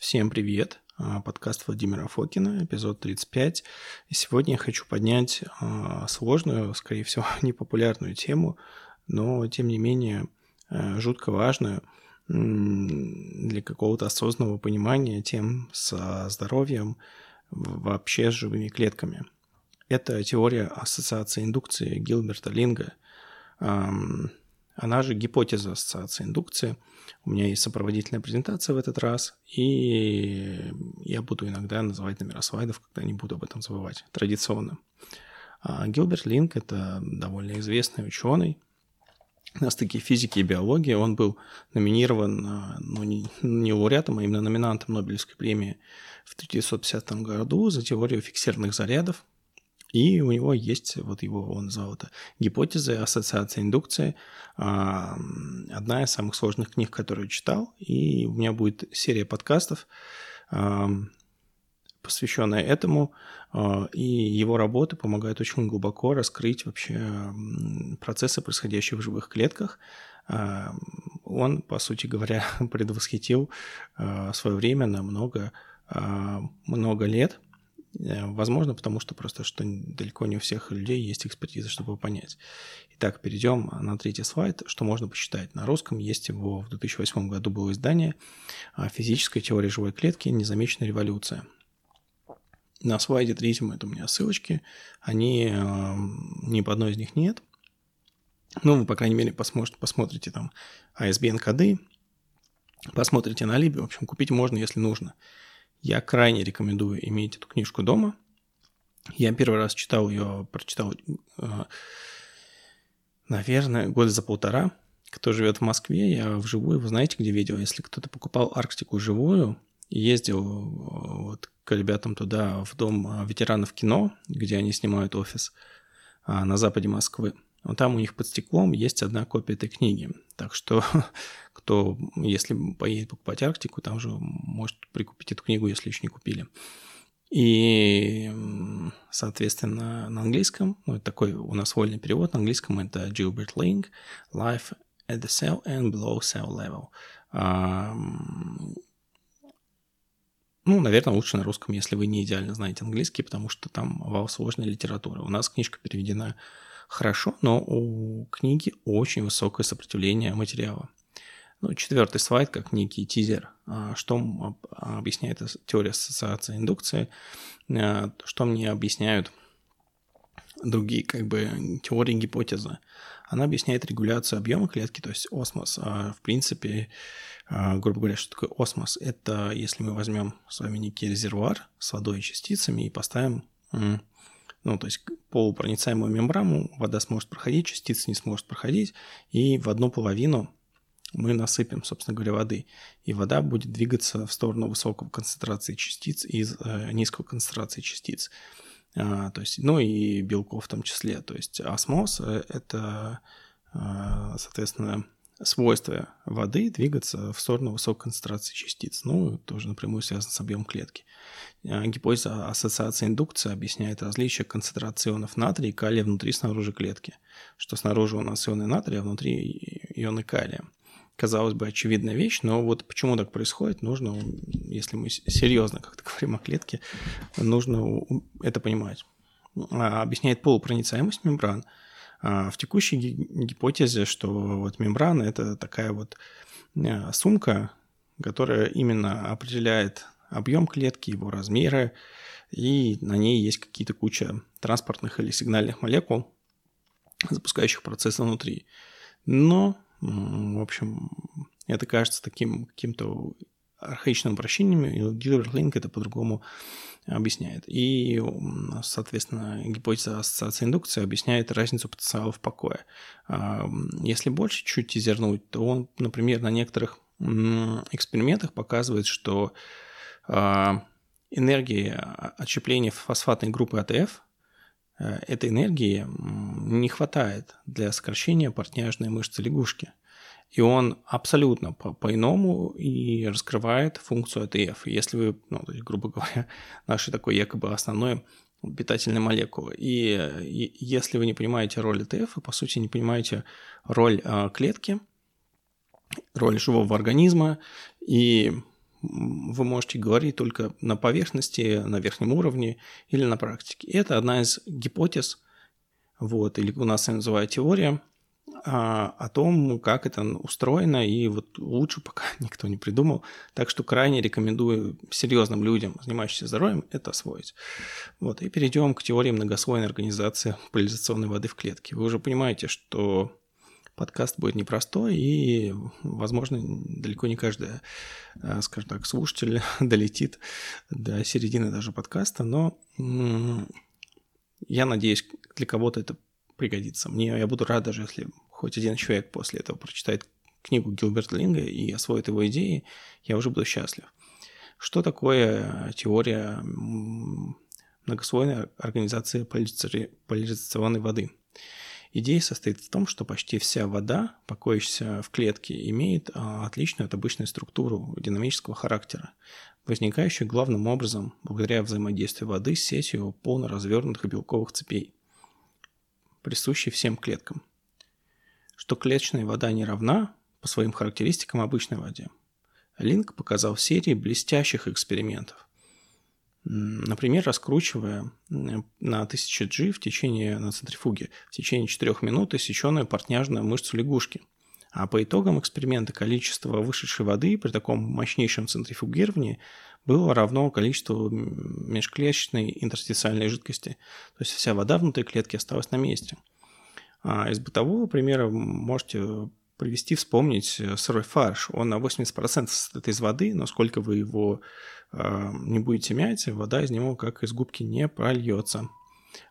Всем привет! А, подкаст Владимира Фокина, эпизод 35. И сегодня я хочу поднять а, сложную, скорее всего, непопулярную тему, но, тем не менее, а, жутко важную для какого-то осознанного понимания тем со здоровьем, вообще с живыми клетками. Это теория ассоциации индукции Гилберта Линга. Она же гипотеза ассоциации индукции – у меня есть сопроводительная презентация в этот раз, и я буду иногда называть номера слайдов, когда не буду об этом забывать, традиционно. А Гилберт Линк – это довольно известный ученый, на стыке физики и биологии. Он был номинирован, ну, не, не лауреатом, а именно номинантом Нобелевской премии в 1950 году за теорию фиксированных зарядов. И у него есть, вот его он назвал это гипотеза ассоциации индукции. А, одна из самых сложных книг, которую читал. И у меня будет серия подкастов, а, посвященная этому. А, и его работы помогают очень глубоко раскрыть вообще процессы, происходящие в живых клетках. Он, по сути говоря, предвосхитил свое время на много, много лет – возможно, потому что просто что далеко не у всех людей есть экспертиза, чтобы понять. Итак, перейдем на третий слайд, что можно посчитать. На русском есть его в 2008 году было издание «Физическая теория живой клетки. Незамеченная революция». На слайде третьем это у меня ссылочки. Они, э, ни по одной из них нет. Ну, вы, по крайней мере, посмотрите, посмотрите там ISBN-коды, посмотрите на Либе. В общем, купить можно, если нужно. Я крайне рекомендую иметь эту книжку дома. Я первый раз читал ее, прочитал, э, наверное, года за полтора. Кто живет в Москве, я вживую, вы знаете, где видел? Если кто-то покупал Арктику живую ездил э, вот к ребятам туда, в дом э, ветеранов кино, где они снимают офис на западе Москвы, вот там у них под стеклом есть одна копия этой книги. Так что кто, если поедет покупать Арктику, там же может прикупить эту книгу, если еще не купили. И, соответственно, на английском, ну, это такой у нас вольный перевод, на английском это Gilbert Link, Life at the Cell and Below Cell Level. А, ну, наверное, лучше на русском, если вы не идеально знаете английский, потому что там вал сложная литература. У нас книжка переведена хорошо, но у книги очень высокое сопротивление материала. Ну, четвертый слайд, как некий тизер, а, что объясняет теория ассоциации индукции, а, что мне объясняют другие как бы теории гипотезы. Она объясняет регуляцию объема клетки, то есть осмос. А, в принципе, грубо говоря, что такое осмос? Это если мы возьмем с вами некий резервуар с водой и частицами и поставим ну, то есть полупроницаемую мембрану, вода сможет проходить, частицы не сможет проходить, и в одну половину мы насыпем, собственно говоря, воды, и вода будет двигаться в сторону высокого концентрации частиц из э, низкой концентрации частиц. А, то есть, ну и белков в том числе. То есть осмоз э, – это, э, соответственно, свойство воды двигаться в сторону высокой концентрации частиц. Ну, тоже напрямую связано с объемом клетки. А, гипотеза ассоциации индукции объясняет различие концентрации ионов натрия и калия внутри и снаружи клетки. Что снаружи у нас ионы натрия, а внутри ионы калия казалось бы, очевидная вещь, но вот почему так происходит, нужно, если мы серьезно как-то говорим о клетке, нужно это понимать. А, объясняет полупроницаемость мембран. А, в текущей гипотезе, что вот мембрана – это такая вот а, сумка, которая именно определяет объем клетки, его размеры, и на ней есть какие-то куча транспортных или сигнальных молекул, запускающих процессы внутри. Но в общем, это кажется таким каким-то архаичным обращением, Гилберт это по-другому объясняет. И, соответственно, гипотеза ассоциации индукции объясняет разницу потенциалов покоя. А, если больше чуть и зернуть, то он, например, на некоторых экспериментах показывает, что а, энергия отщепления фосфатной группы АТФ Э, этой энергии не хватает для сокращения портняжной мышцы лягушки. И он абсолютно по- по-иному и раскрывает функцию АТФ. Если вы, ну, то есть, грубо говоря, нашей такой якобы основной питательной молекулы. И, и если вы не понимаете роль АТФ, вы, по сути, не понимаете роль э, клетки, роль живого организма и вы можете говорить только на поверхности, на верхнем уровне или на практике. Это одна из гипотез, вот, или у нас называют теория, о том, как это устроено, и вот лучше пока никто не придумал. Так что крайне рекомендую серьезным людям, занимающимся здоровьем, это освоить. Вот, и перейдем к теории многослойной организации поляризационной воды в клетке. Вы уже понимаете, что подкаст будет непростой, и, возможно, далеко не каждый, а, скажем так, слушатель долетит до середины даже подкаста, но я надеюсь, для кого-то это пригодится. Мне я буду рад даже, если хоть один человек после этого прочитает книгу Гилберта Линга и освоит его идеи, я уже буду счастлив. Что такое теория многослойной организации поляризационной воды? Идея состоит в том, что почти вся вода, покоящаяся в клетке, имеет а, отличную от обычной структуру динамического характера, возникающую главным образом благодаря взаимодействию воды с сетью полно развернутых белковых цепей присущий всем клеткам. Что клеточная вода не равна по своим характеристикам обычной воде. Линк показал серии блестящих экспериментов. Например, раскручивая на 1000 G в течение, на центрифуге в течение 4 минут иссеченную портняжную мышцу лягушки. А по итогам эксперимента количество вышедшей воды при таком мощнейшем центрифугировании было равно количеству межклеточной интерстициальной жидкости. То есть вся вода внутри клетки осталась на месте. А из бытового примера можете привести, вспомнить э, сырой фарш. Он на 80% состоит из воды, но сколько вы его э, не будете мять, вода из него как из губки не прольется.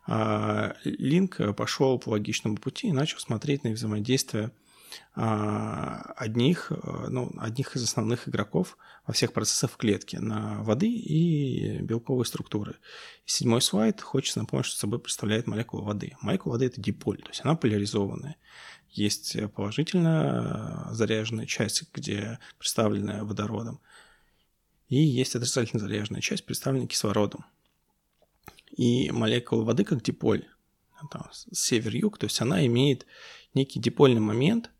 А Линк пошел по логичному пути и начал смотреть на взаимодействие одних, э, ну, одних из основных игроков во всех процессах в клетке на воды и белковые структуры. Седьмой слайд хочется напомнить, что собой представляет молекула воды. Молекула воды – это диполь, то есть она поляризованная. Есть положительно заряженная часть, где представленная водородом, и есть отрицательно заряженная часть, представленная кислородом. И молекула воды как диполь, север-юг, то есть она имеет некий дипольный момент – а,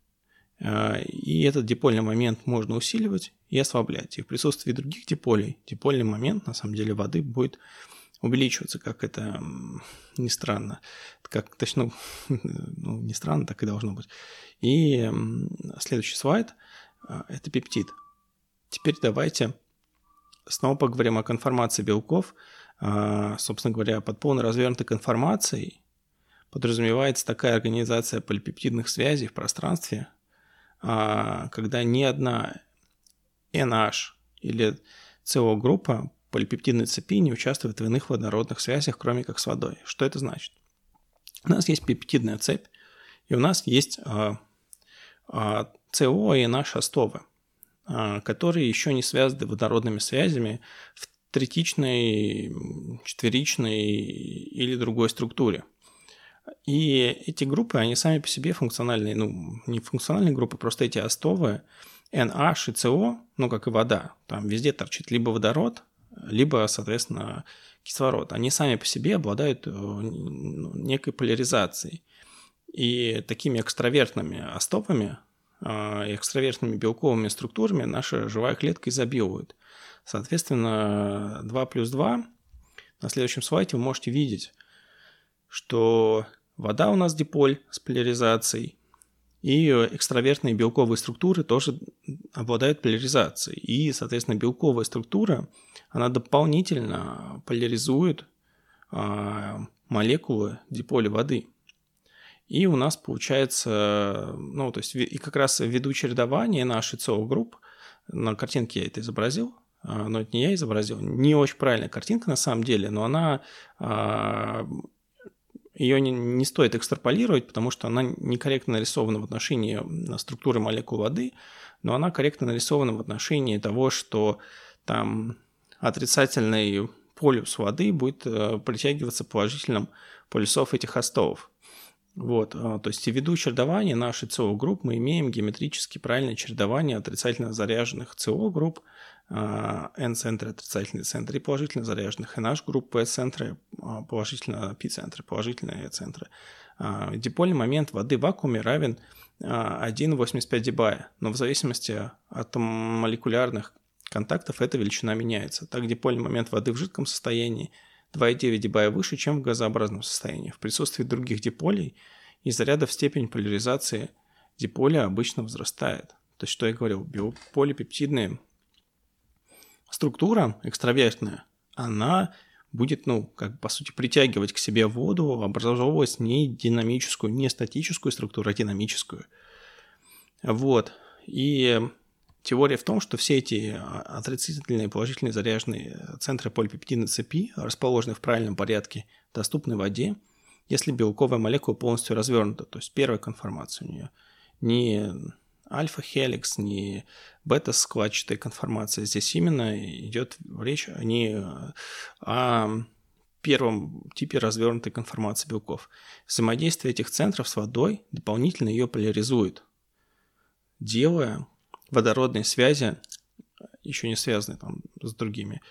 и этот дипольный момент можно усиливать и ослаблять. И в присутствии других диполей дипольный момент, на самом деле, воды будет увеличиваться, как это не странно. Как, точно, ну, не странно, так и должно быть. И следующий слайд а, – это пептид. Теперь давайте снова поговорим о конформации белков. А, собственно говоря, под полной развернутой конформацией подразумевается такая организация полипептидных связей в пространстве – а, когда ни одна NH или CO-группа полипептидной цепи не участвует в иных водородных связях, кроме как с водой. Что это значит? У нас есть пептидная цепь, и у нас есть CO и NH остовы, которые еще не связаны водородными связями в третичной, четверичной или другой структуре. И эти группы, они сами по себе функциональные, ну, не функциональные группы, просто эти остовы NH и CO, ну, как и вода, там везде торчит либо водород, либо, соответственно, кислород. Они сами по себе обладают э, ну, некой поляризацией. И такими экстравертными остовами, э, экстравертными белковыми структурами наша живая клетка изобилует. Соответственно, 2 плюс 2 на следующем слайде вы можете видеть, что вода у нас диполь с поляризацией, и экстравертные белковые структуры тоже обладают поляризацией. И, соответственно, белковая структура, она дополнительно поляризует а, молекулы диполя воды. И у нас получается, ну, то есть, и как раз ввиду чередования нашей ЦО-групп, на картинке я это изобразил, а, но это не я изобразил, не очень правильная картинка на самом деле, но она а, ее не, не стоит экстраполировать, потому что она некорректно нарисована в отношении структуры молекул воды, но она корректно нарисована в отношении того, что там отрицательный полюс воды будет э, притягиваться положительным полюсов этих остовов. Вот, э, то есть ввиду чередования нашей СО-групп мы имеем геометрически правильное чередование отрицательно заряженных СО-групп N-центры, отрицательные центры и положительно заряженных, и наш групп P-центры, положительно P-центры, положительные центры. Дипольный момент воды в вакууме равен 1,85 дебая, но в зависимости от молекулярных контактов эта величина меняется. Так дипольный момент воды в жидком состоянии 2,9 дебая выше, чем в газообразном состоянии. В присутствии других диполей и зарядов степень поляризации диполя обычно возрастает. То есть, что я говорил, биополипептидная структура экстравертная, она будет, ну, как по сути, притягивать к себе воду, образовывать не динамическую, не статическую структуру, а динамическую. Вот. И теория в том, что все эти отрицательные и положительные заряженные центры полипептидной цепи, расположенные в правильном порядке, доступны воде, если белковая молекула полностью развернута, то есть первая конформация у нее не альфа-хеликс, не бета-складчатая конформация. Здесь именно идет речь не о первом типе развернутой конформации белков. Взаимодействие этих центров с водой дополнительно ее поляризует, делая водородные связи, еще не связанные там с другими,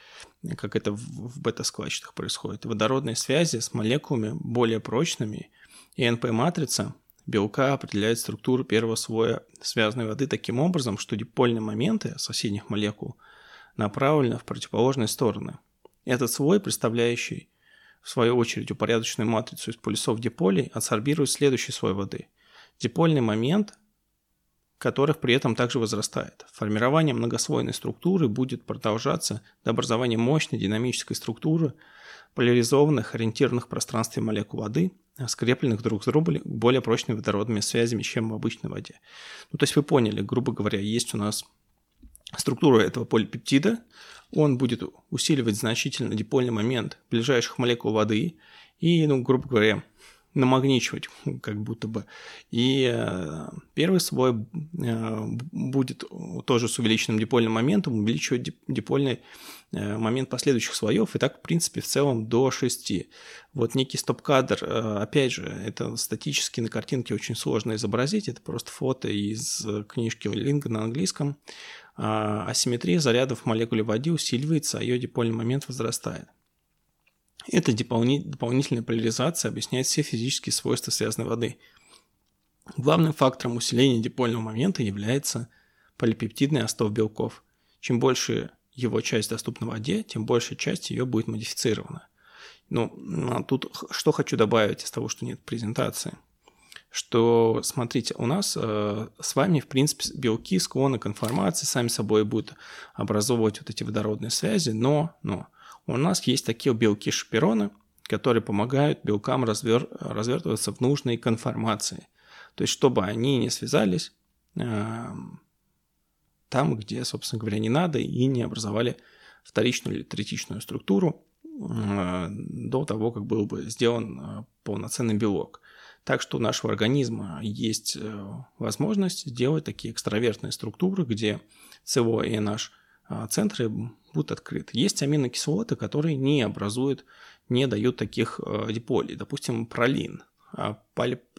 как это в бета-складчатых происходит, водородные связи с молекулами более прочными, и НП-матрица белка определяет структуру первого слоя связанной воды таким образом, что дипольные моменты соседних молекул направлены в противоположные стороны. Этот слой, представляющий в свою очередь упорядоченную матрицу из полюсов диполей, адсорбирует следующий слой воды. Дипольный момент, которых при этом также возрастает. Формирование многослойной структуры будет продолжаться до образования мощной динамической структуры поляризованных, ориентированных в пространстве молекул воды, скрепленных друг с другом более прочными водородными связями, чем в обычной воде. Ну, то есть вы поняли, грубо говоря, есть у нас структура этого полипептида, он будет усиливать значительно дипольный момент ближайших молекул воды и, ну, грубо говоря, намагничивать, как будто бы. И э, первый слой э, будет тоже с увеличенным дипольным моментом увеличивать дипольный э, момент последующих слоев, и так, в принципе, в целом до 6. Вот некий стоп-кадр, опять же, это статически на картинке очень сложно изобразить, это просто фото из книжки Линга на английском. А асимметрия зарядов в молекуле воды усиливается, а ее дипольный момент возрастает. Эта дополнительная поляризация объясняет все физические свойства связанной воды. Главным фактором усиления дипольного момента является полипептидный остов белков. Чем больше его часть доступна воде, тем большая часть ее будет модифицирована. Ну, а тут что хочу добавить из того, что нет презентации. Что, смотрите, у нас э, с вами, в принципе, белки склонны к информации, сами собой будут образовывать вот эти водородные связи, но, но у нас есть такие белки-шпироны, которые помогают белкам развер... развертываться в нужной конформации. То есть, чтобы они не связались э, там, где, собственно говоря, не надо, и не образовали вторичную или третичную структуру э, до того, как был бы сделан э, полноценный белок. Так что у нашего организма есть э, возможность сделать такие экстравертные структуры, где СО и наш центры будут открыты. Есть аминокислоты, которые не образуют, не дают таких э, диполей. Допустим, пролин. А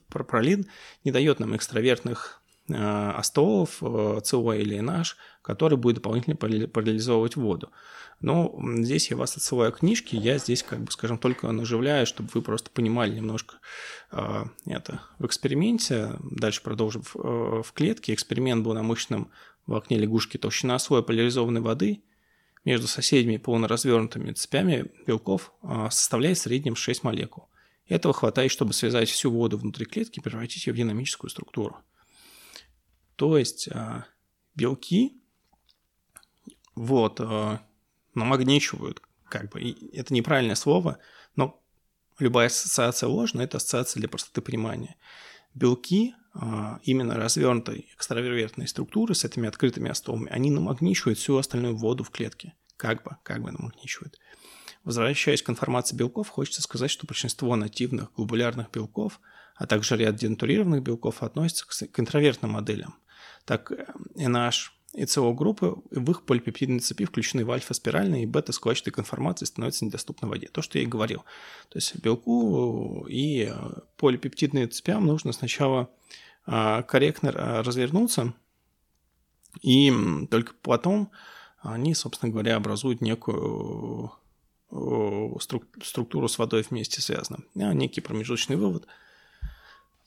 пролин не дает нам экстравертных э, остовов СО или NH, который будет дополнительно парализовывать воду. Но здесь я вас отсылаю к книжке, я здесь, как бы, скажем, только наживляю, чтобы вы просто понимали немножко э, это в эксперименте. Дальше продолжим э, в клетке. Эксперимент был на мышечном в окне лягушки толщина слоя поляризованной воды между соседними полноразвернутыми цепями белков а, составляет в среднем 6 молекул. Этого хватает, чтобы связать всю воду внутри клетки и превратить ее в динамическую структуру. То есть а, белки вот, а, намагничивают, как бы, это неправильное слово, но любая ассоциация ложная, это ассоциация для простоты понимания. Белки именно развернутой экстравертной структуры с этими открытыми остовами, они намагничивают всю остальную воду в клетке. Как бы, как бы намагничивают. Возвращаясь к информации белков, хочется сказать, что большинство нативных глобулярных белков, а также ряд денатурированных белков относятся к интровертным моделям. Так, NH и СО-группы в их полипептидной цепи включены в альфа-спиральные и бета-складчатые конформации становятся недоступны воде. То, что я и говорил. То есть белку и полипептидные цепям нужно сначала а, корректно а, развернуться, и только потом они, собственно говоря, образуют некую структуру с водой вместе связанную. А, некий промежуточный вывод.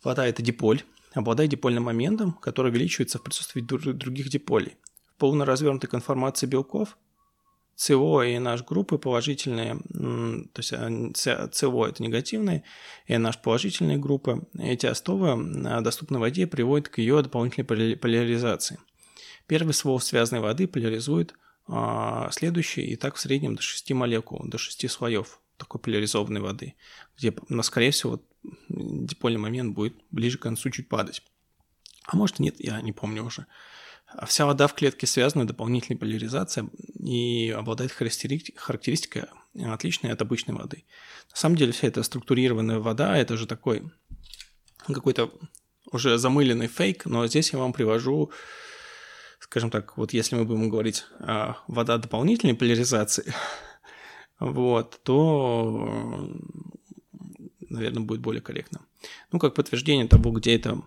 Вода – это диполь, обладает дипольным моментом, который увеличивается в присутствии других диполей. полно развернутой конформации белков, СО и NH группы положительные, то есть СО это негативные, и NH положительные группы. Эти остовы доступной воде приводят к ее дополнительной поляризации. Первый ствол связанной воды поляризует а, следующий, и так в среднем до 6 молекул, до 6 слоев такой поляризованной воды, где, но, скорее всего, дипольный момент будет ближе к концу чуть падать. А может нет, я не помню уже. А вся вода в клетке связана дополнительной поляризацией и обладает характеристикой отличной от обычной воды. На самом деле вся эта структурированная вода – это же такой какой-то уже замыленный фейк, но здесь я вам привожу, скажем так, вот если мы будем говорить о вода дополнительной поляризации, вот, то, наверное, будет более корректно. Ну, как подтверждение того, где это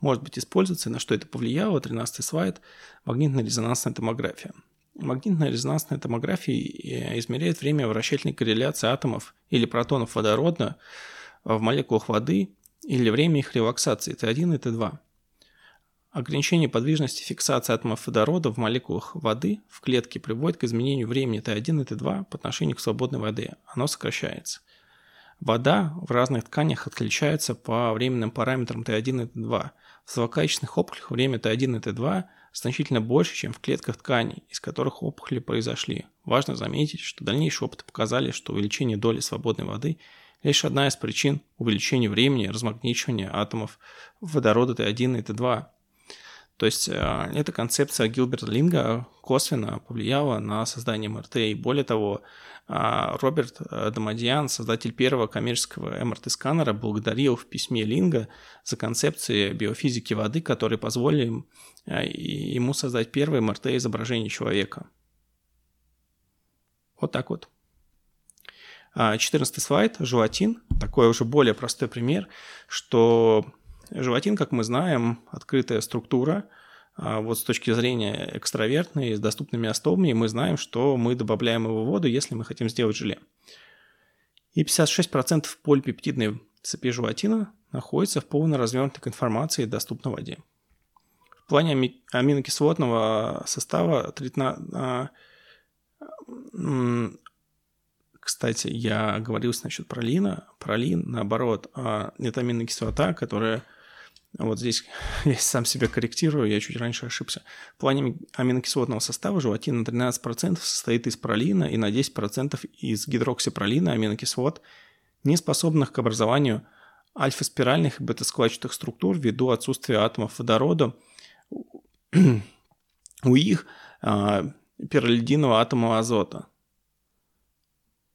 может быть использоваться, на что это повлияло, 13 слайд, магнитно-резонансная томография. Магнитная резонансная томография э, измеряет время вращательной корреляции атомов или протонов водорода в молекулах воды или время их релаксации Т1 и Т2. Ограничение подвижности фиксации атомов водорода в молекулах воды в клетке приводит к изменению времени Т1 и Т2 по отношению к свободной воде. Оно сокращается. Вода в разных тканях отличается по временным параметрам Т1 и Т2. В злокачественных опухолях время Т1 и Т2 значительно больше, чем в клетках тканей, из которых опухоли произошли. Важно заметить, что дальнейшие опыты показали, что увеличение доли свободной воды – лишь одна из причин увеличения времени размагничивания атомов водорода Т1 и Т2. То есть э, эта концепция Гилберта Линга косвенно повлияла на создание МРТ. И более того, а Роберт э, Дамадьян, создатель первого коммерческого МРТ-сканера, благодарил в письме Линга за концепции биофизики воды, которые позволили э, ему создать первое МРТ-изображение человека. Вот так вот. 14 а, слайд, желатин. Такой уже более простой пример, что желатин, как мы знаем, открытая структура – а вот с точки зрения экстравертной, с доступными остовами, мы знаем, что мы добавляем его в воду, если мы хотим сделать желе. И 56% полипептидной цепи желатина находится в полно развернутой конформации доступной воде. В плане аминокислотного состава тритна... Кстати, я говорил насчет пролина. Пролин, наоборот, а, это аминокислота, которая вот здесь я сам себя корректирую, я чуть раньше ошибся. В плане аминокислотного состава желатин на 13% состоит из пролина и на 10% из гидроксипролина аминокислот, не способных к образованию альфа-спиральных и бета-складчатых структур ввиду отсутствия атомов водорода у их а, пиролидинового атома азота.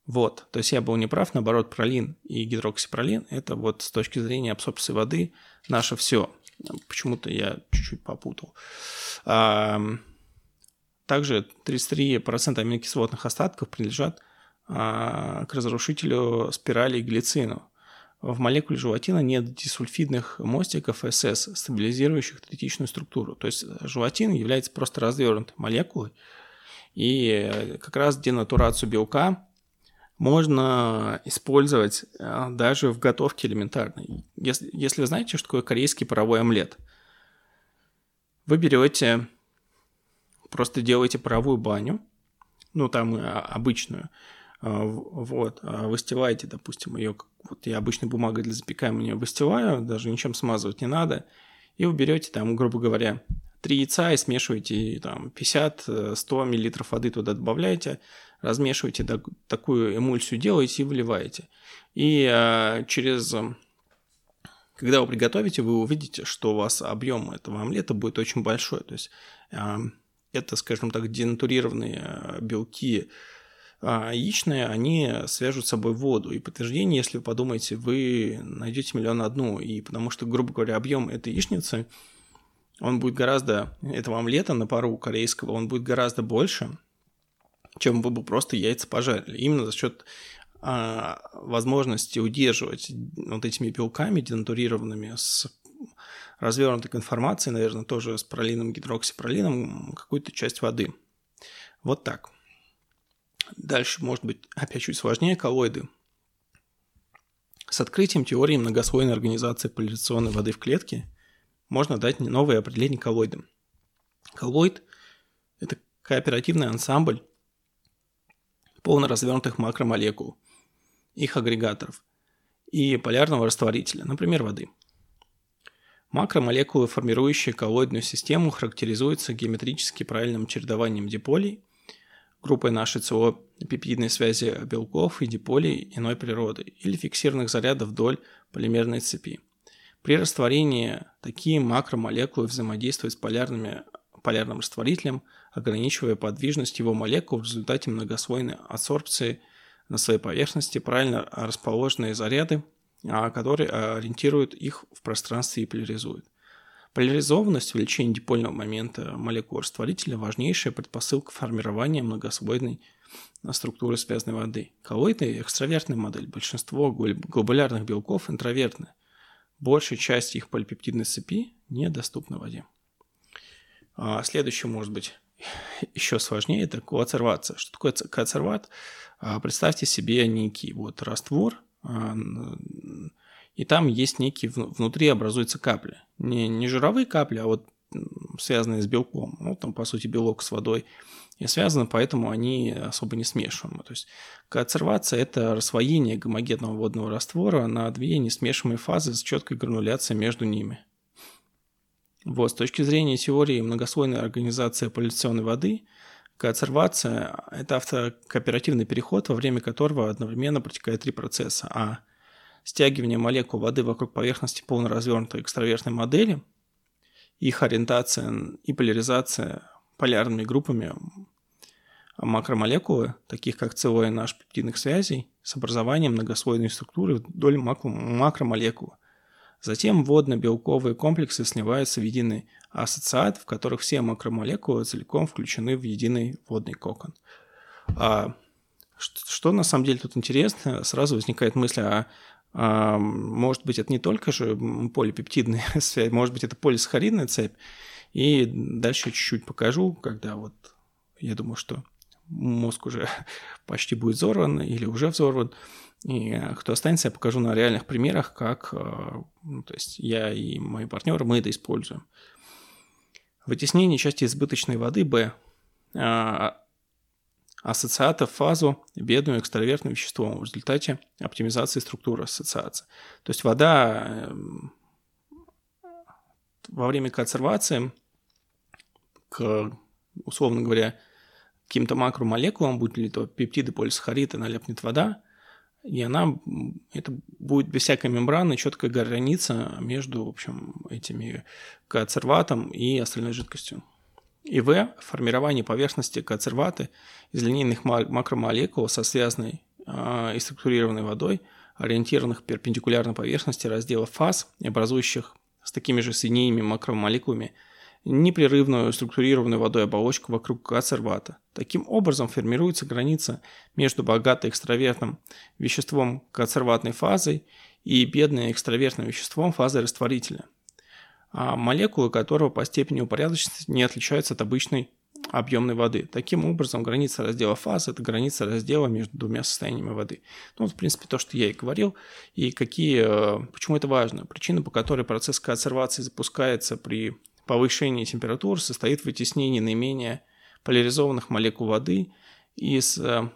Вот, то есть я был неправ, наоборот, пролин и гидроксипролин – это вот с точки зрения абсорбции воды наше все. Почему-то я чуть-чуть попутал. Также 33% аминокислотных остатков принадлежат а, к разрушителю спирали глицину. В молекуле желатина нет дисульфидных мостиков СС, стабилизирующих третичную структуру. То есть желатин является просто развернутой молекулой, и как раз денатурацию белка можно использовать э, даже в готовке элементарной. Если, если вы знаете, что такое корейский паровой омлет, вы берете, просто делаете паровую баню, ну там э, обычную, э, вот, выстилаете, допустим, ее, вот я обычной бумагой для запекания выстилаю, даже ничем смазывать не надо, и вы берете там, грубо говоря, три яйца и смешиваете там 50-100 мл воды туда добавляете, размешиваете такую эмульсию, делаете и выливаете. И э, через... Когда вы приготовите, вы увидите, что у вас объем этого омлета будет очень большой. То есть э, это, скажем так, денатурированные э, белки э, яичные, они свяжут с собой воду. И подтверждение, если вы подумаете, вы найдете миллион одну. И потому что, грубо говоря, объем этой яичницы, он будет гораздо, этого омлета на пару корейского, он будет гораздо больше, чем вы бы просто яйца пожарили. Именно за счет а, возможности удерживать вот этими белками денатурированными с развернутой конформацией, наверное, тоже с пролином, гидроксипролином, какую-то часть воды. Вот так. Дальше, может быть, опять чуть сложнее, коллоиды. С открытием теории многослойной организации поляризационной воды в клетке можно дать новое определение коллоидам. Коллоид кооперативный ансамбль полно развернутых макромолекул, их агрегаторов и полярного растворителя, например, воды. Макромолекулы, формирующие коллоидную систему, характеризуются геометрически правильным чередованием диполей, группой нашей пепидной связи белков и диполей иной природы или фиксированных зарядов вдоль полимерной цепи. При растворении такие макромолекулы взаимодействуют с полярными, полярным растворителем, ограничивая подвижность его молекул в результате многослойной адсорбции на своей поверхности правильно расположенные заряды, а, которые ориентируют их в пространстве и поляризуют. Поляризованность, увеличение дипольного момента молекул растворителя – важнейшая предпосылка формирования многослойной структуры связанной воды. Коллоидная – экстравертная модель. Большинство глобулярных белков интровертны – большая часть их полипептидной цепи недоступна воде. А следующее, может быть, еще сложнее, это коацервация. Что такое коацерват? А, представьте себе некий вот раствор, а, и там есть некий, внутри образуются капли. Не, не жировые капли, а вот связанные с белком. Ну, там, по сути, белок с водой и связаны, поэтому они особо не смешиваемы. То есть консервация – это рассвоение гомогенного водного раствора на две несмешиваемые фазы с четкой грануляцией между ними. Вот, с точки зрения теории многослойной организации полюционной воды, консервация – это автокооперативный переход, во время которого одновременно протекает три процесса. А стягивание молекул воды вокруг поверхности полноразвернутой экстравертной модели, их ориентация и поляризация полярными группами макромолекулы, таких как целое наш пептидных связей, с образованием многослойной структуры вдоль макромолекул. Затем водно-белковые комплексы сливаются в единый ассоциат, в которых все макромолекулы целиком включены в единый водный кокон. А что, что на самом деле тут интересно, сразу возникает мысль, а, а может быть это не только же полипептидная связь, может быть это полисахаридная цепь, и дальше чуть-чуть покажу, когда вот я думаю, что мозг уже почти будет взорван или уже взорван. И кто останется, я покажу на реальных примерах, как э, ну, то есть я и мои партнеры, мы это используем. Вытеснение части избыточной воды Б э, ассоциата в фазу бедную экстравертным веществом в результате оптимизации структуры ассоциации. То есть вода эм, во время консервации к, условно говоря, каким-то макромолекулам, будь ли то пептиды, полисахариды, налепнет вода, и она, это будет без всякой мембраны четкая граница между, в общем, этими коацерватом и остальной жидкостью. И В – формирование поверхности коацерваты из линейных макромолекул со связанной э, и структурированной водой, ориентированных перпендикулярно поверхности раздела фаз, образующих с такими же соединениями макромолекулами – непрерывную структурированную водой оболочку вокруг консервата. Таким образом формируется граница между богатой экстравертным веществом консерватной фазой и бедной экстравертным веществом фазы растворителя, а молекулы которого по степени упорядоченности не отличаются от обычной объемной воды. Таким образом, граница раздела фаз – это граница раздела между двумя состояниями воды. Ну, в принципе, то, что я и говорил. И какие, э, почему это важно? Причина, по которой процесс консервации запускается при повышение температур состоит в вытеснении наименее поляризованных молекул воды из э,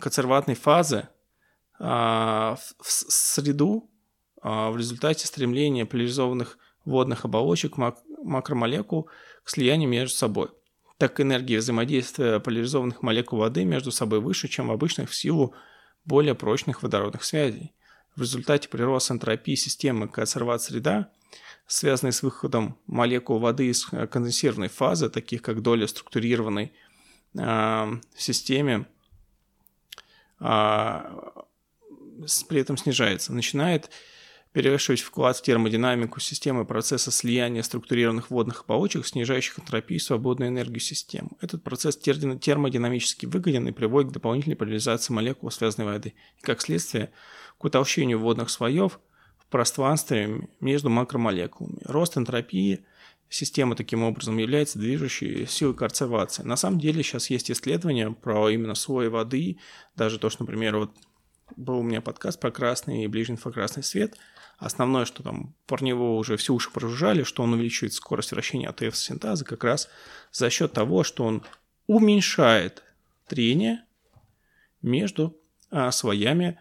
консерватной фазы а, в среду а, в результате стремления поляризованных водных оболочек макромолекул к слиянию между собой. Так энергия взаимодействия поляризованных молекул воды между собой выше, чем в обычных в силу более прочных водородных связей. В результате прироста энтропии системы консерват-среда связанные с выходом молекул воды из э, конденсированной фазы, таких как доля структурированной э, в системе, э, при этом снижается. Начинает перевешивать вклад в термодинамику системы процесса слияния структурированных водных оболочек, снижающих энтропию и свободную энергию системы. Этот процесс термодинамически выгоден и приводит к дополнительной поляризации молекул связанной воды и, как следствие, к утолщению водных слоев – пространстве между макромолекулами. Рост энтропии системы таким образом является движущей силой консервации. На самом деле сейчас есть исследования про именно слой воды, даже то, что, например, вот был у меня подкаст про красный и ближний инфракрасный свет. Основное, что там про него уже все уши прожужжали, что он увеличивает скорость вращения АТФ синтаза как раз за счет того, что он уменьшает трение между а, слоями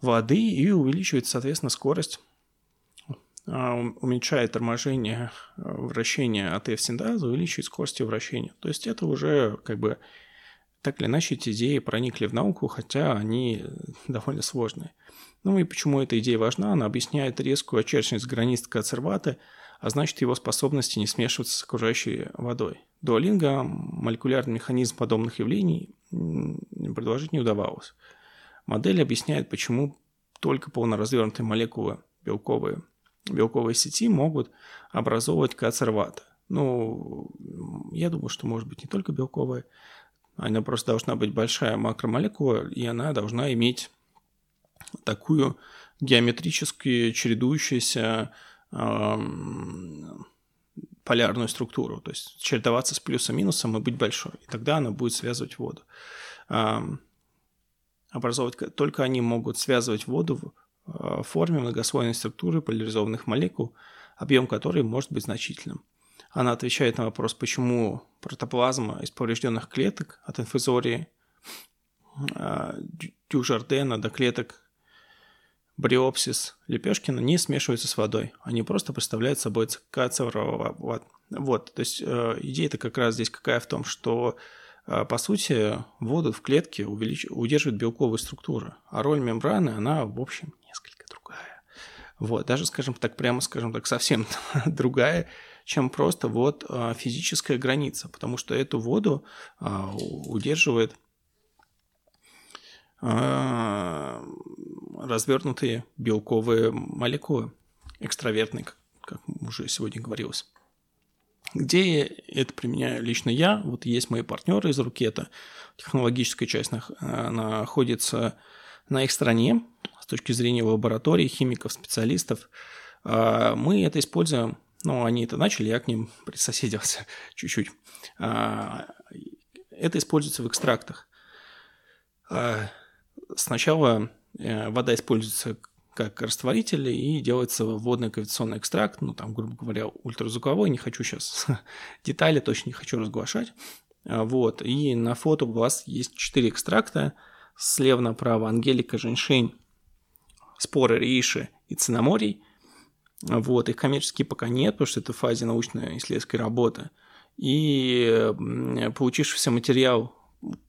воды и увеличивает, соответственно, скорость, а, уменьшает торможение а, вращения АТФ-синтаза, увеличивает скорость вращения. То есть это уже как бы так или иначе эти идеи проникли в науку, хотя они довольно сложные. Ну и почему эта идея важна? Она объясняет резкую очерченность границ консерваты, а значит его способности не смешиваться с окружающей водой. Дуалинга молекулярный механизм подобных явлений предложить не удавалось. Модель объясняет, почему только полноразвернутые молекулы белковые, белковые сети могут образовывать консерваты. Ну, я думаю, что может быть не только белковая, она просто должна быть большая макромолекула, и она должна иметь такую геометрически чередующуюся полярную структуру, то есть чередоваться с плюсом-минусом и быть большой. И тогда она будет связывать воду. Образовывать, только они могут связывать воду в а, форме многослойной структуры поляризованных молекул, объем которой может быть значительным. Она отвечает на вопрос, почему протоплазма из поврежденных клеток от инфузории а, Дюжардена до клеток бриопсис Лепешкина не смешиваются с водой. Они просто представляют собой кацевровод. Вот, то есть э, идея-то как раз здесь какая в том, что э, по сути воду в клетке увелич... удерживает белковая структура, а роль мембраны, она, в общем, несколько другая. Вот, даже, скажем так, прямо, скажем так, совсем другая, чем просто вот э, физическая граница, потому что эту воду э, удерживает развернутые белковые молекулы, экстравертные, как, как уже сегодня говорилось. Где это применяю лично я? Вот есть мои партнеры из Рукета. Технологическая часть э, находится на их стороне с точки зрения лабораторий, химиков, специалистов. А мы это используем, ну, они это начали, я к ним присоседился чуть-чуть. А, это используется в экстрактах. А, сначала Э, вода используется как растворитель и делается водный коэффициентный экстракт, ну, там, грубо говоря, ультразвуковой, не хочу сейчас детали, точно не хочу разглашать. А, вот, и на фото у вас есть 4 экстракта, слева направо ангелика, женьшень, споры рейши и цинаморий. Вот, их коммерчески пока нет, потому что это в фазе научно-исследовательской работы. И получившийся материал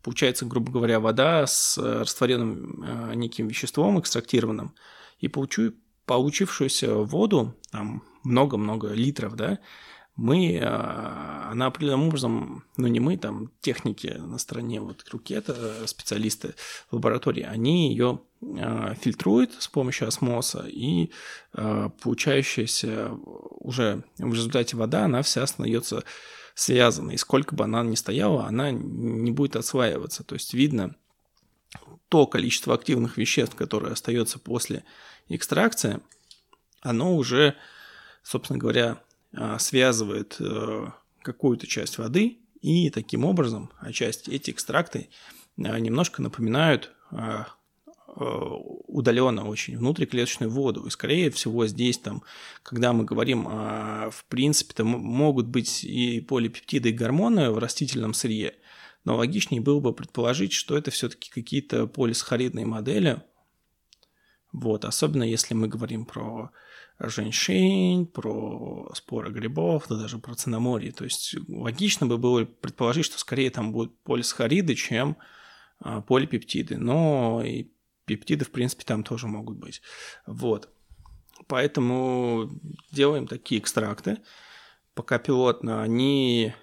получается, грубо говоря, вода с растворенным э, неким веществом экстрактированным, и получу, получившуюся воду, там много-много литров, да, мы, э, она определенным образом, ну не мы, там техники на стороне вот это специалисты в лаборатории, они ее фильтруют с помощью осмоса, и получающаяся уже в результате вода, она вся остается связана. И сколько бы она ни стояла, она не будет отслаиваться. То есть видно то количество активных веществ, которое остается после экстракции, оно уже, собственно говоря, а, связывает э, какую-то часть воды, и таким образом, а часть эти экстракты а, немножко напоминают а, Э, удаленно очень внутриклеточную воду. И скорее всего здесь там, когда мы говорим, в принципе, то могут быть и полипептиды, и гормоны в растительном сырье, но логичнее было бы предположить, что это все-таки какие-то полисахаридные модели. Вот, особенно если мы говорим про женьшень, про споры грибов, да даже про цинаморий. То есть логично бы было предположить, что скорее там будут полисахариды, чем а, полипептиды. Но и пептиды, в принципе, там тоже могут быть. Вот. Поэтому делаем такие экстракты. Пока пилотно они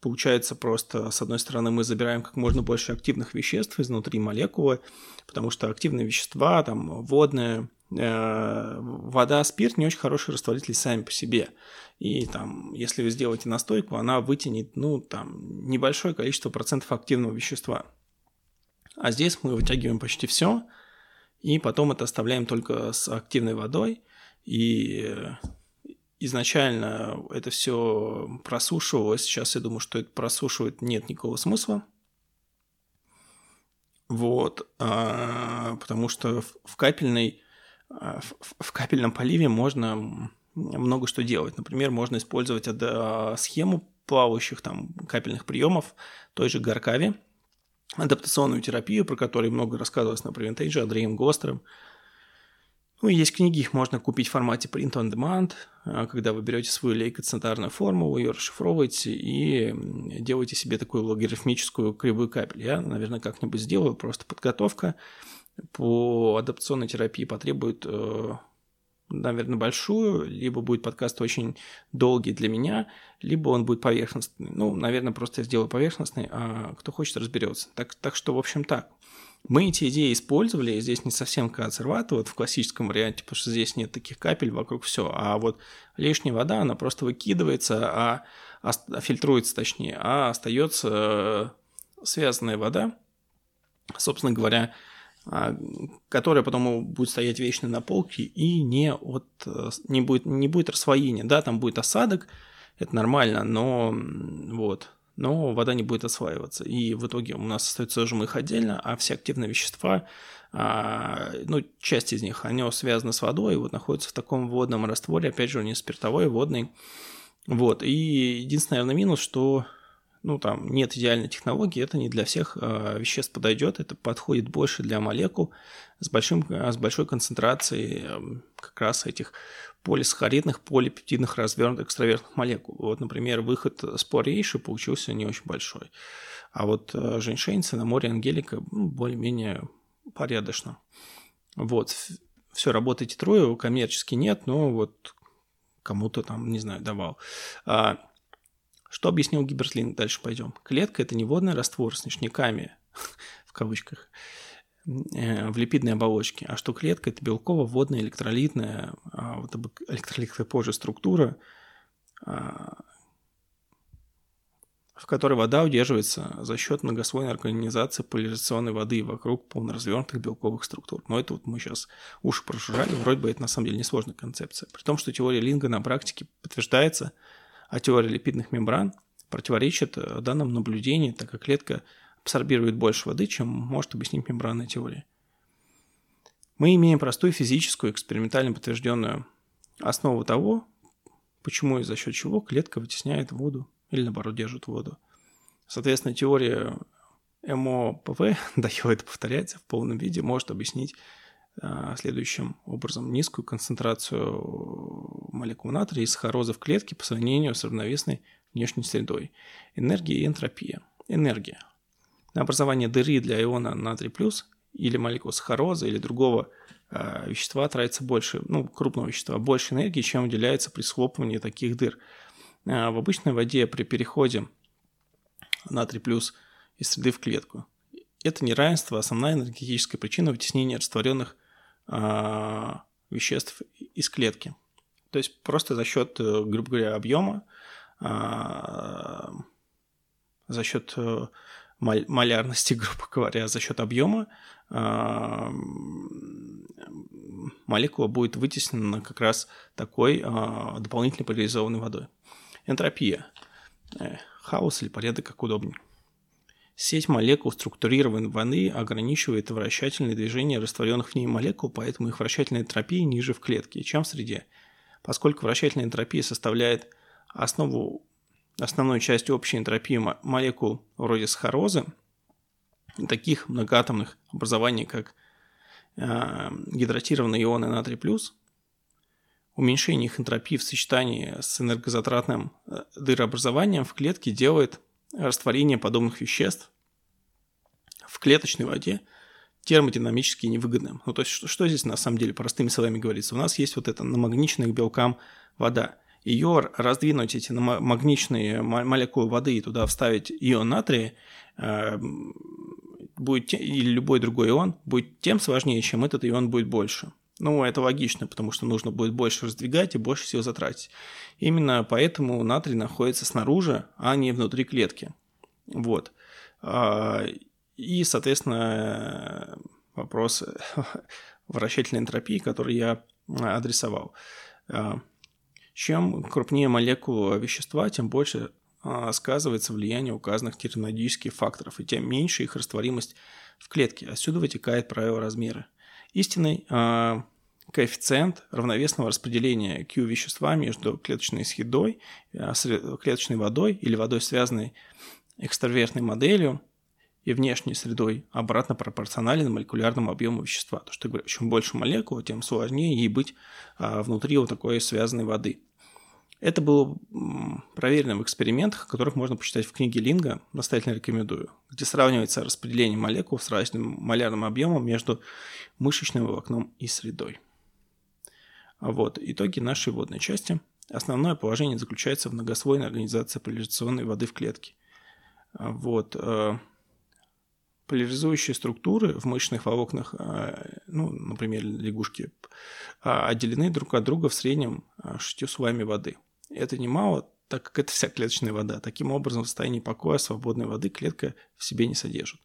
получается просто, с одной стороны, мы забираем как можно больше активных веществ изнутри молекулы, потому что активные вещества, там, водные, э, вода, спирт не очень хорошие растворители сами по себе. И там, если вы сделаете настойку, она вытянет, ну, там, небольшое количество процентов активного вещества. А здесь мы вытягиваем почти все, и потом это оставляем только с активной водой, и изначально это все просушивалось, сейчас я думаю, что это просушивать нет никакого смысла, вот, а, потому что в капельной, а, в капельном поливе можно много что делать. Например, можно использовать схему плавающих там капельных приемов, той же Гаркави, адаптационную терапию, про которую много рассказывалось на Preventage'е Андреем Гостером. Ну, есть книги, их можно купить в формате print on demand, а, когда вы берете свою лейкоцентарную форму, ее расшифровываете и делаете себе такую логарифмическую кривую капель. Я, наверное, как-нибудь сделаю, просто подготовка по адаптационной терапии потребует э, наверное, большую, либо будет подкаст очень долгий для меня, либо он будет поверхностный. Ну, наверное, просто я сделаю поверхностный, а кто хочет, разберется. Так, так что, в общем, так. Мы эти идеи использовали, и здесь не совсем консерват, вот в классическом варианте, потому что здесь нет таких капель вокруг все, а вот лишняя вода, она просто выкидывается, а, а фильтруется точнее, а остается э, связанная вода, собственно говоря, а, которая потом будет стоять вечно на полке и не, от, э, не, будет, не будет рассвоения. Да, там будет осадок, это нормально, но вот, но вода не будет осваиваться. И в итоге у нас остается жмых отдельно, а все активные вещества, а, ну, часть из них, они связаны с водой, и вот находятся в таком водном растворе, опять же, у них спиртовой, водный. Вот, и единственный, наверное, минус, что ну, там нет идеальной технологии, это не для всех э, веществ подойдет, это подходит больше для молекул с, большим, с большой концентрацией э, как раз этих полисахаридных, полипептидных развернутых экстравертных молекул. Вот, например, выход спорейший получился не очень большой. А вот э, женьшень, море ангелика ну, более-менее порядочно. Вот, все, работаете трое, коммерчески нет, но вот кому-то там, не знаю, давал. А, что объяснил Гибертлинг? Дальше пойдем. Клетка – это не водный раствор с ночниками, в кавычках, в липидной оболочке, а что клетка – это белково-водная электролитная, а вот электролитная позже структура, а, в которой вода удерживается за счет многослойной организации поляризационной воды вокруг полноразвернутых белковых структур. Но это вот мы сейчас уши прожужжали, вроде бы это на самом деле несложная концепция. При том, что теория Линга на практике подтверждается – а теория липидных мембран противоречит э, данным наблюдению, так как клетка абсорбирует больше воды, чем может объяснить мембранная теория. Мы имеем простую физическую, экспериментально подтвержденную основу того, почему и за счет чего клетка вытесняет воду или наоборот держит воду. Соответственно, теория МОПВ, дает это повторять в полном виде, может объяснить а, следующим образом низкую концентрацию молекул натрия и сахарозы в клетке по сравнению с равновесной внешней средой. Энергия и энтропия. Энергия. На образование дыры для иона натрий плюс или молекул сахарозы или другого э, вещества тратится больше, ну, крупного вещества, больше энергии, чем уделяется при схлопывании таких дыр. Э, в обычной воде при переходе натрий плюс из среды в клетку. Это неравенство – основная энергетическая причина вытеснения растворенных а, веществ из клетки. То есть просто за счет, э, грубо говоря, объема, а, за счет э, малярности, грубо говоря, за счет объема а, молекула будет вытеснена как раз такой дополнительной поляризованной водой. Энтропия. Э, хаос или порядок, как удобнее. Сеть молекул структурированной воды ограничивает вращательные движения растворенных в ней молекул, поэтому их вращательная энтропия ниже в клетке, чем в среде. Поскольку вращательная энтропия составляет основу, основную часть общей энтропии молекул вроде сахарозы, таких многоатомных образований, как э, гидратированные ионы натрий плюс, уменьшение их энтропии в сочетании с энергозатратным э, дырообразованием в клетке делает растворение подобных веществ в клеточной воде термодинамически невыгодным. Ну, то есть, что, что здесь на самом деле простыми словами говорится? У нас есть вот эта намагниченная к белкам вода. Ее раздвинуть, эти магничные молекулы воды и туда вставить ион натрия, э, будет, или любой другой ион, будет тем сложнее, чем этот ион будет больше. Ну, это логично, потому что нужно будет больше раздвигать и больше сил затратить. Именно поэтому натрий находится снаружи, а не внутри клетки. Вот. А, и, соответственно, вопрос вращательной энтропии, который я адресовал. А, чем крупнее молекула вещества, тем больше а, сказывается влияние указанных термодинамических факторов, и тем меньше их растворимость в клетке. Отсюда вытекает правило размера. Истинной коэффициент равновесного распределения Q вещества между клеточной средой, э, клеточной водой или водой, связанной экстравертной моделью и внешней средой обратно пропорционален молекулярному объему вещества. То, что чем больше молекул, тем сложнее ей быть а, внутри вот такой связанной воды. Это было проверено в экспериментах, о которых можно почитать в книге Линга, настоятельно рекомендую, где сравнивается распределение молекул с разным малярным объемом между мышечным волокном и средой. Вот, итоги нашей водной части. Основное положение заключается в многослойной организации поляризационной воды в клетке. Вот, э, поляризующие структуры в мышечных волокнах, э, ну, например, лягушки, отделены друг от друга в среднем э, шестью слоями воды – это немало, так как это вся клеточная вода. Таким образом, в состоянии покоя свободной воды клетка в себе не содержит.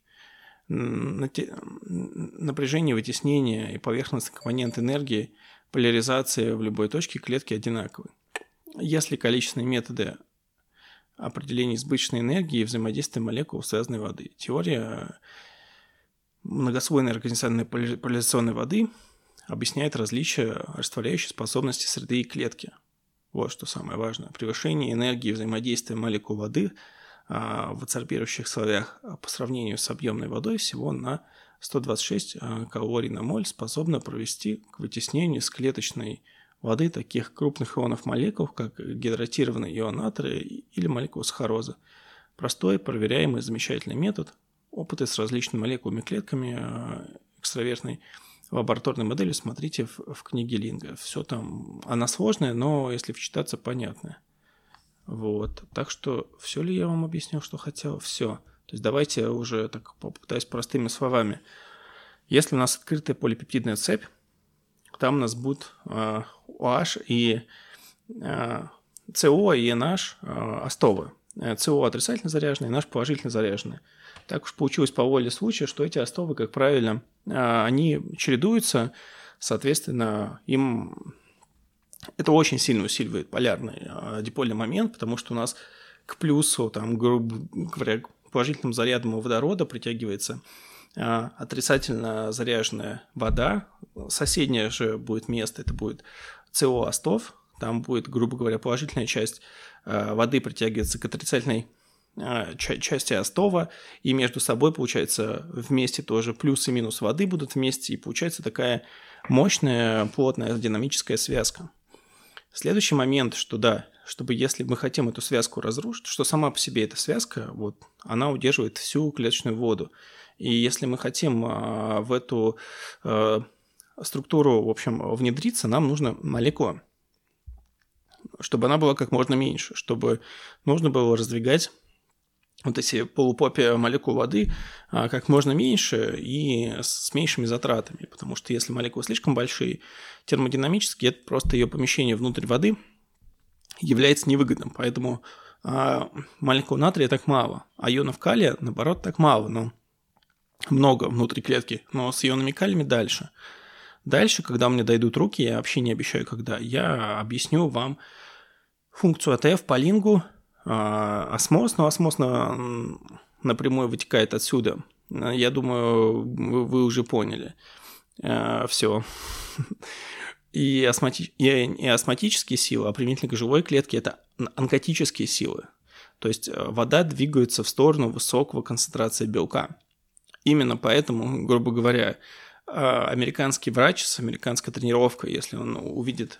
Напряжение вытеснения и поверхностный компонент энергии поляризации в любой точке клетки одинаковы. Если количественные методы определения избыточной энергии и взаимодействия молекул связанной воды. Теория многослойной организационной поляризационной воды объясняет различия растворяющей способности среды и клетки – вот что самое важное. Превышение энергии взаимодействия молекул воды а, в адсорбирующих слоях а, по сравнению с объемной водой всего на 126 а, калорий на моль способно провести к вытеснению из клеточной воды таких крупных ионов молекул, как гидратированный ион натрия или молекулы сахарозы. Простой, проверяемый, замечательный метод. Опыты с различными молекулами клетками экстравертной лабораторной модели смотрите в, в книге Линга. Все там, она сложная, но если вчитаться, понятно. Вот. Так что все ли я вам объяснил, что хотел? Все. То есть давайте уже так попытаюсь простыми словами. Если у нас открытая полипептидная цепь, там у нас будет э, и э, CO и NH э, остовы. CO отрицательно заряженные, NH положительно заряженные. Так уж получилось по воле случая, что эти остовы, как правило, а, они чередуются, соответственно, им это очень сильно усиливает полярный а, дипольный момент, потому что у нас к плюсу, там, грубо говоря, положительным зарядам водорода притягивается а, отрицательно заряженная вода. Соседнее же будет место, это будет СО-остов, там будет, грубо говоря, положительная часть воды притягивается к отрицательной части остова, и между собой, получается, вместе тоже плюс и минус воды будут вместе, и получается такая мощная, плотная динамическая связка. Следующий момент, что да, чтобы если мы хотим эту связку разрушить, что сама по себе эта связка, вот, она удерживает всю клеточную воду. И если мы хотим а, в эту а, структуру, в общем, внедриться, нам нужна молекула, чтобы она была как можно меньше, чтобы нужно было раздвигать вот эти полупопия молекул воды а, как можно меньше и с меньшими затратами, потому что если молекулы слишком большие, термодинамически это просто ее помещение внутрь воды является невыгодным, поэтому а, молекул натрия так мало, а ионов калия, наоборот, так мало, но много внутри клетки, но с ионами калиями дальше. Дальше, когда меня дойдут руки, я вообще не обещаю, когда, я объясню вам функцию АТФ по лингу, осмоз, но осмоз на, напрямую вытекает отсюда. Я думаю, вы, вы уже поняли. А, Все. И, осмоти... и осмотические силы, а применительно к живой клетке, это онкотические силы. То есть э, вода двигается в сторону высокого концентрации белка. Именно поэтому, грубо говоря, а, американский врач с американской тренировкой, если он увидит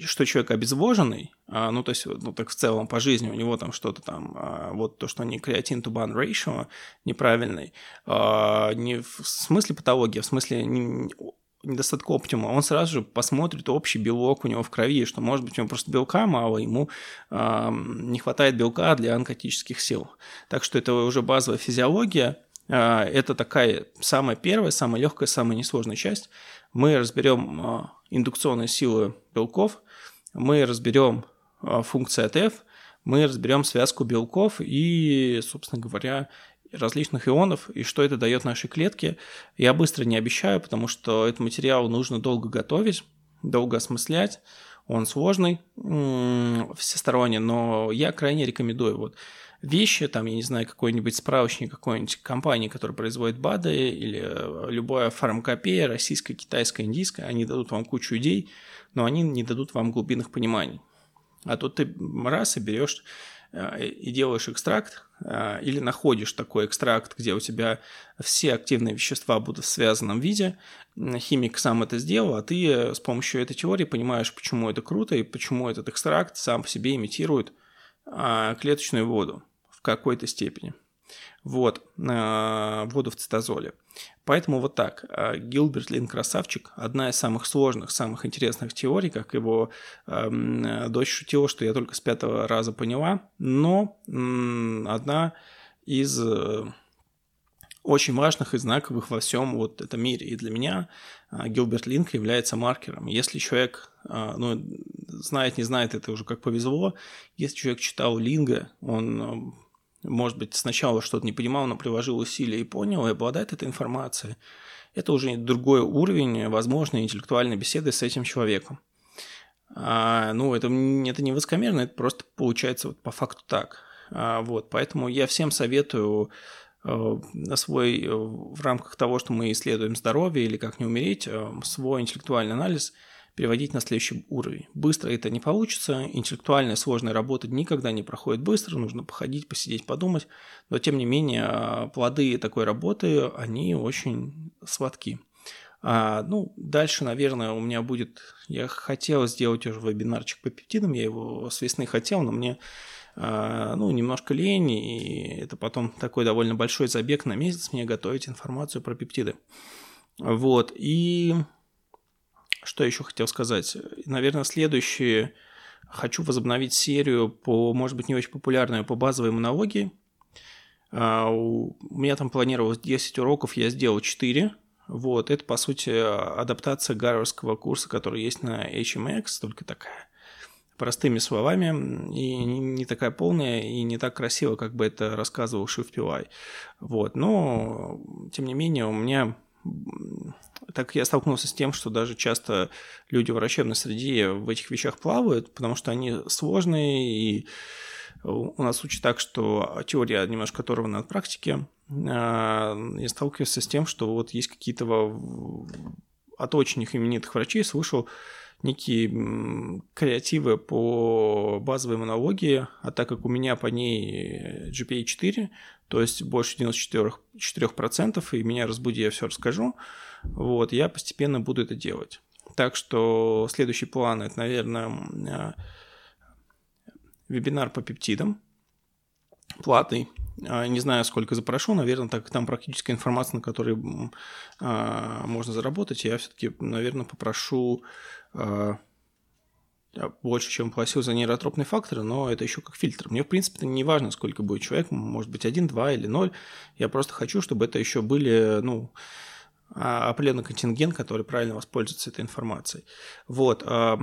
что человек обезвоженный, а, ну, то есть, ну, так в целом по жизни у него там что-то там, а, вот то, что не креатин to ban ratio неправильный, а, не в смысле патологии, а в смысле недостатка оптима, он сразу же посмотрит общий белок у него в крови, что, может быть, у него просто белка мало, ему не хватает белка для онкотических сил. Так что это уже базовая физиология, это такая самая первая, самая легкая, самая несложная часть. Мы разберем индукционной силы белков, мы разберем а, функции АТФ, мы разберем связку белков и, собственно говоря, различных ионов и что это дает нашей клетке. Я быстро не обещаю, потому что этот материал нужно долго готовить, долго осмыслять. Он сложный всесторонне, но я крайне рекомендую. Вот вещи, там, я не знаю, какой-нибудь справочник какой-нибудь компании, которая производит БАДы, или э, любая фармкопея, российская, китайская, индийская, они дадут вам кучу идей, но они не дадут вам глубинных пониманий. А тут ты раз и берешь э, и делаешь экстракт, э, или находишь такой экстракт, где у тебя все активные вещества будут в связанном виде, химик сам это сделал, а ты с помощью этой теории понимаешь, почему это круто и почему этот экстракт сам по себе имитирует а, клеточную воду какой-то степени. Вот, а, воду в цитозоле. Поэтому вот так. А, Гилберт Лин красавчик. Одна из самых сложных, самых интересных теорий, как его э, дочь шутила, что я только с пятого раза поняла, но э, одна из э, очень важных и знаковых во всем вот этом мире. И для меня э, Гилберт Линк является маркером. Если человек ну, знает, не знает, это уже как повезло. Если человек читал Линга, он, может быть, сначала что-то не понимал, но приложил усилия и понял, и обладает этой информацией. Это уже другой уровень возможной интеллектуальной беседы с этим человеком. А, ну, это, это не высокомерно, это просто получается вот по факту так. А, вот, поэтому я всем советую э, свой, э, в рамках того, что мы исследуем здоровье или как не умереть, э, свой интеллектуальный анализ – переводить на следующий уровень. Быстро это не получится, интеллектуальная сложная работа никогда не проходит быстро, нужно походить, посидеть, подумать, но тем не менее плоды такой работы, они очень сладки. А, ну, дальше, наверное, у меня будет... Я хотел сделать уже вебинарчик по пептидам, я его с весны хотел, но мне а, ну, немножко лень, и это потом такой довольно большой забег на месяц мне готовить информацию про пептиды. Вот, и что еще хотел сказать? Наверное, следующее. Хочу возобновить серию по, может быть, не очень популярную, по базовой иммунологии. А, у меня там планировалось 10 уроков, я сделал 4. Вот, это, по сути, адаптация гарвардского курса, который есть на HMX, только такая простыми словами, и не такая полная, и не так красиво, как бы это рассказывал Shift PY. Вот, но, тем не менее, у меня так я столкнулся с тем, что даже часто люди в врачебной среде в этих вещах плавают, потому что они сложные, и у нас учат так, что теория немножко оторвана от практики. А, я сталкивался с тем, что вот есть какие-то от очень именитых врачей слышал некие креативы по базовой монологии, а так как у меня по ней GPA 4, то есть больше 94%, 4%, и меня разбуди, я все расскажу, вот, я постепенно буду это делать. Так что следующий план – это, наверное, а, вебинар по пептидам, платный. А, не знаю, сколько запрошу, наверное, так как там практическая информация, на которой а, можно заработать, я все-таки, наверное, попрошу больше, чем платил за нейротропные факторы, но это еще как фильтр. Мне, в принципе, не важно, сколько будет человек, может быть, один, два или ноль. Я просто хочу, чтобы это еще были, ну, определенный контингент, который правильно воспользуется этой информацией. Вот. А,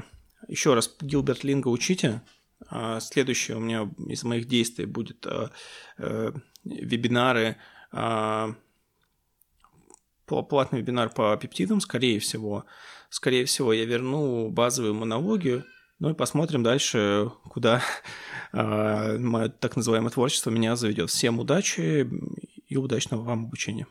Еще раз, Гилберт Линга учите. А, следующее у меня из моих действий будет э, вебинары, платный вебинар по пептидам, скорее всего. Скорее всего, я верну базовую монологию, ну и посмотрим дальше, куда мое так называемое творчество меня заведет. Всем удачи и удачного вам обучения.